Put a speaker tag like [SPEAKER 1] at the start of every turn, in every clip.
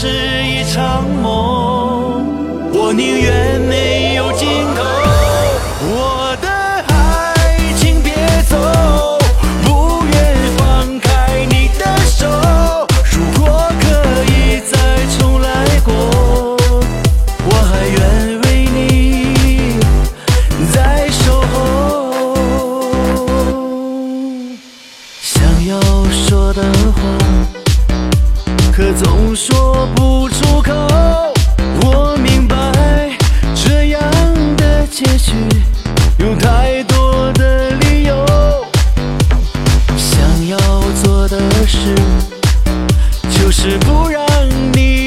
[SPEAKER 1] 是一场梦我宁愿没有可总说不出口。我明白这样的结局有太多的理由，想要做的事就是不让你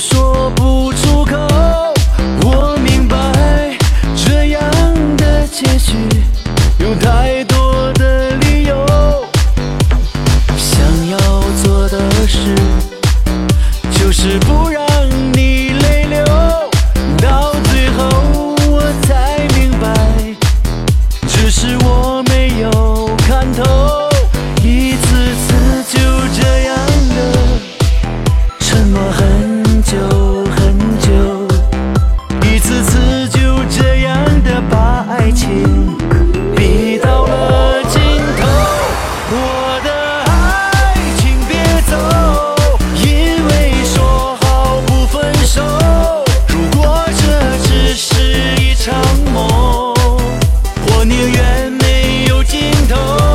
[SPEAKER 1] sou todo.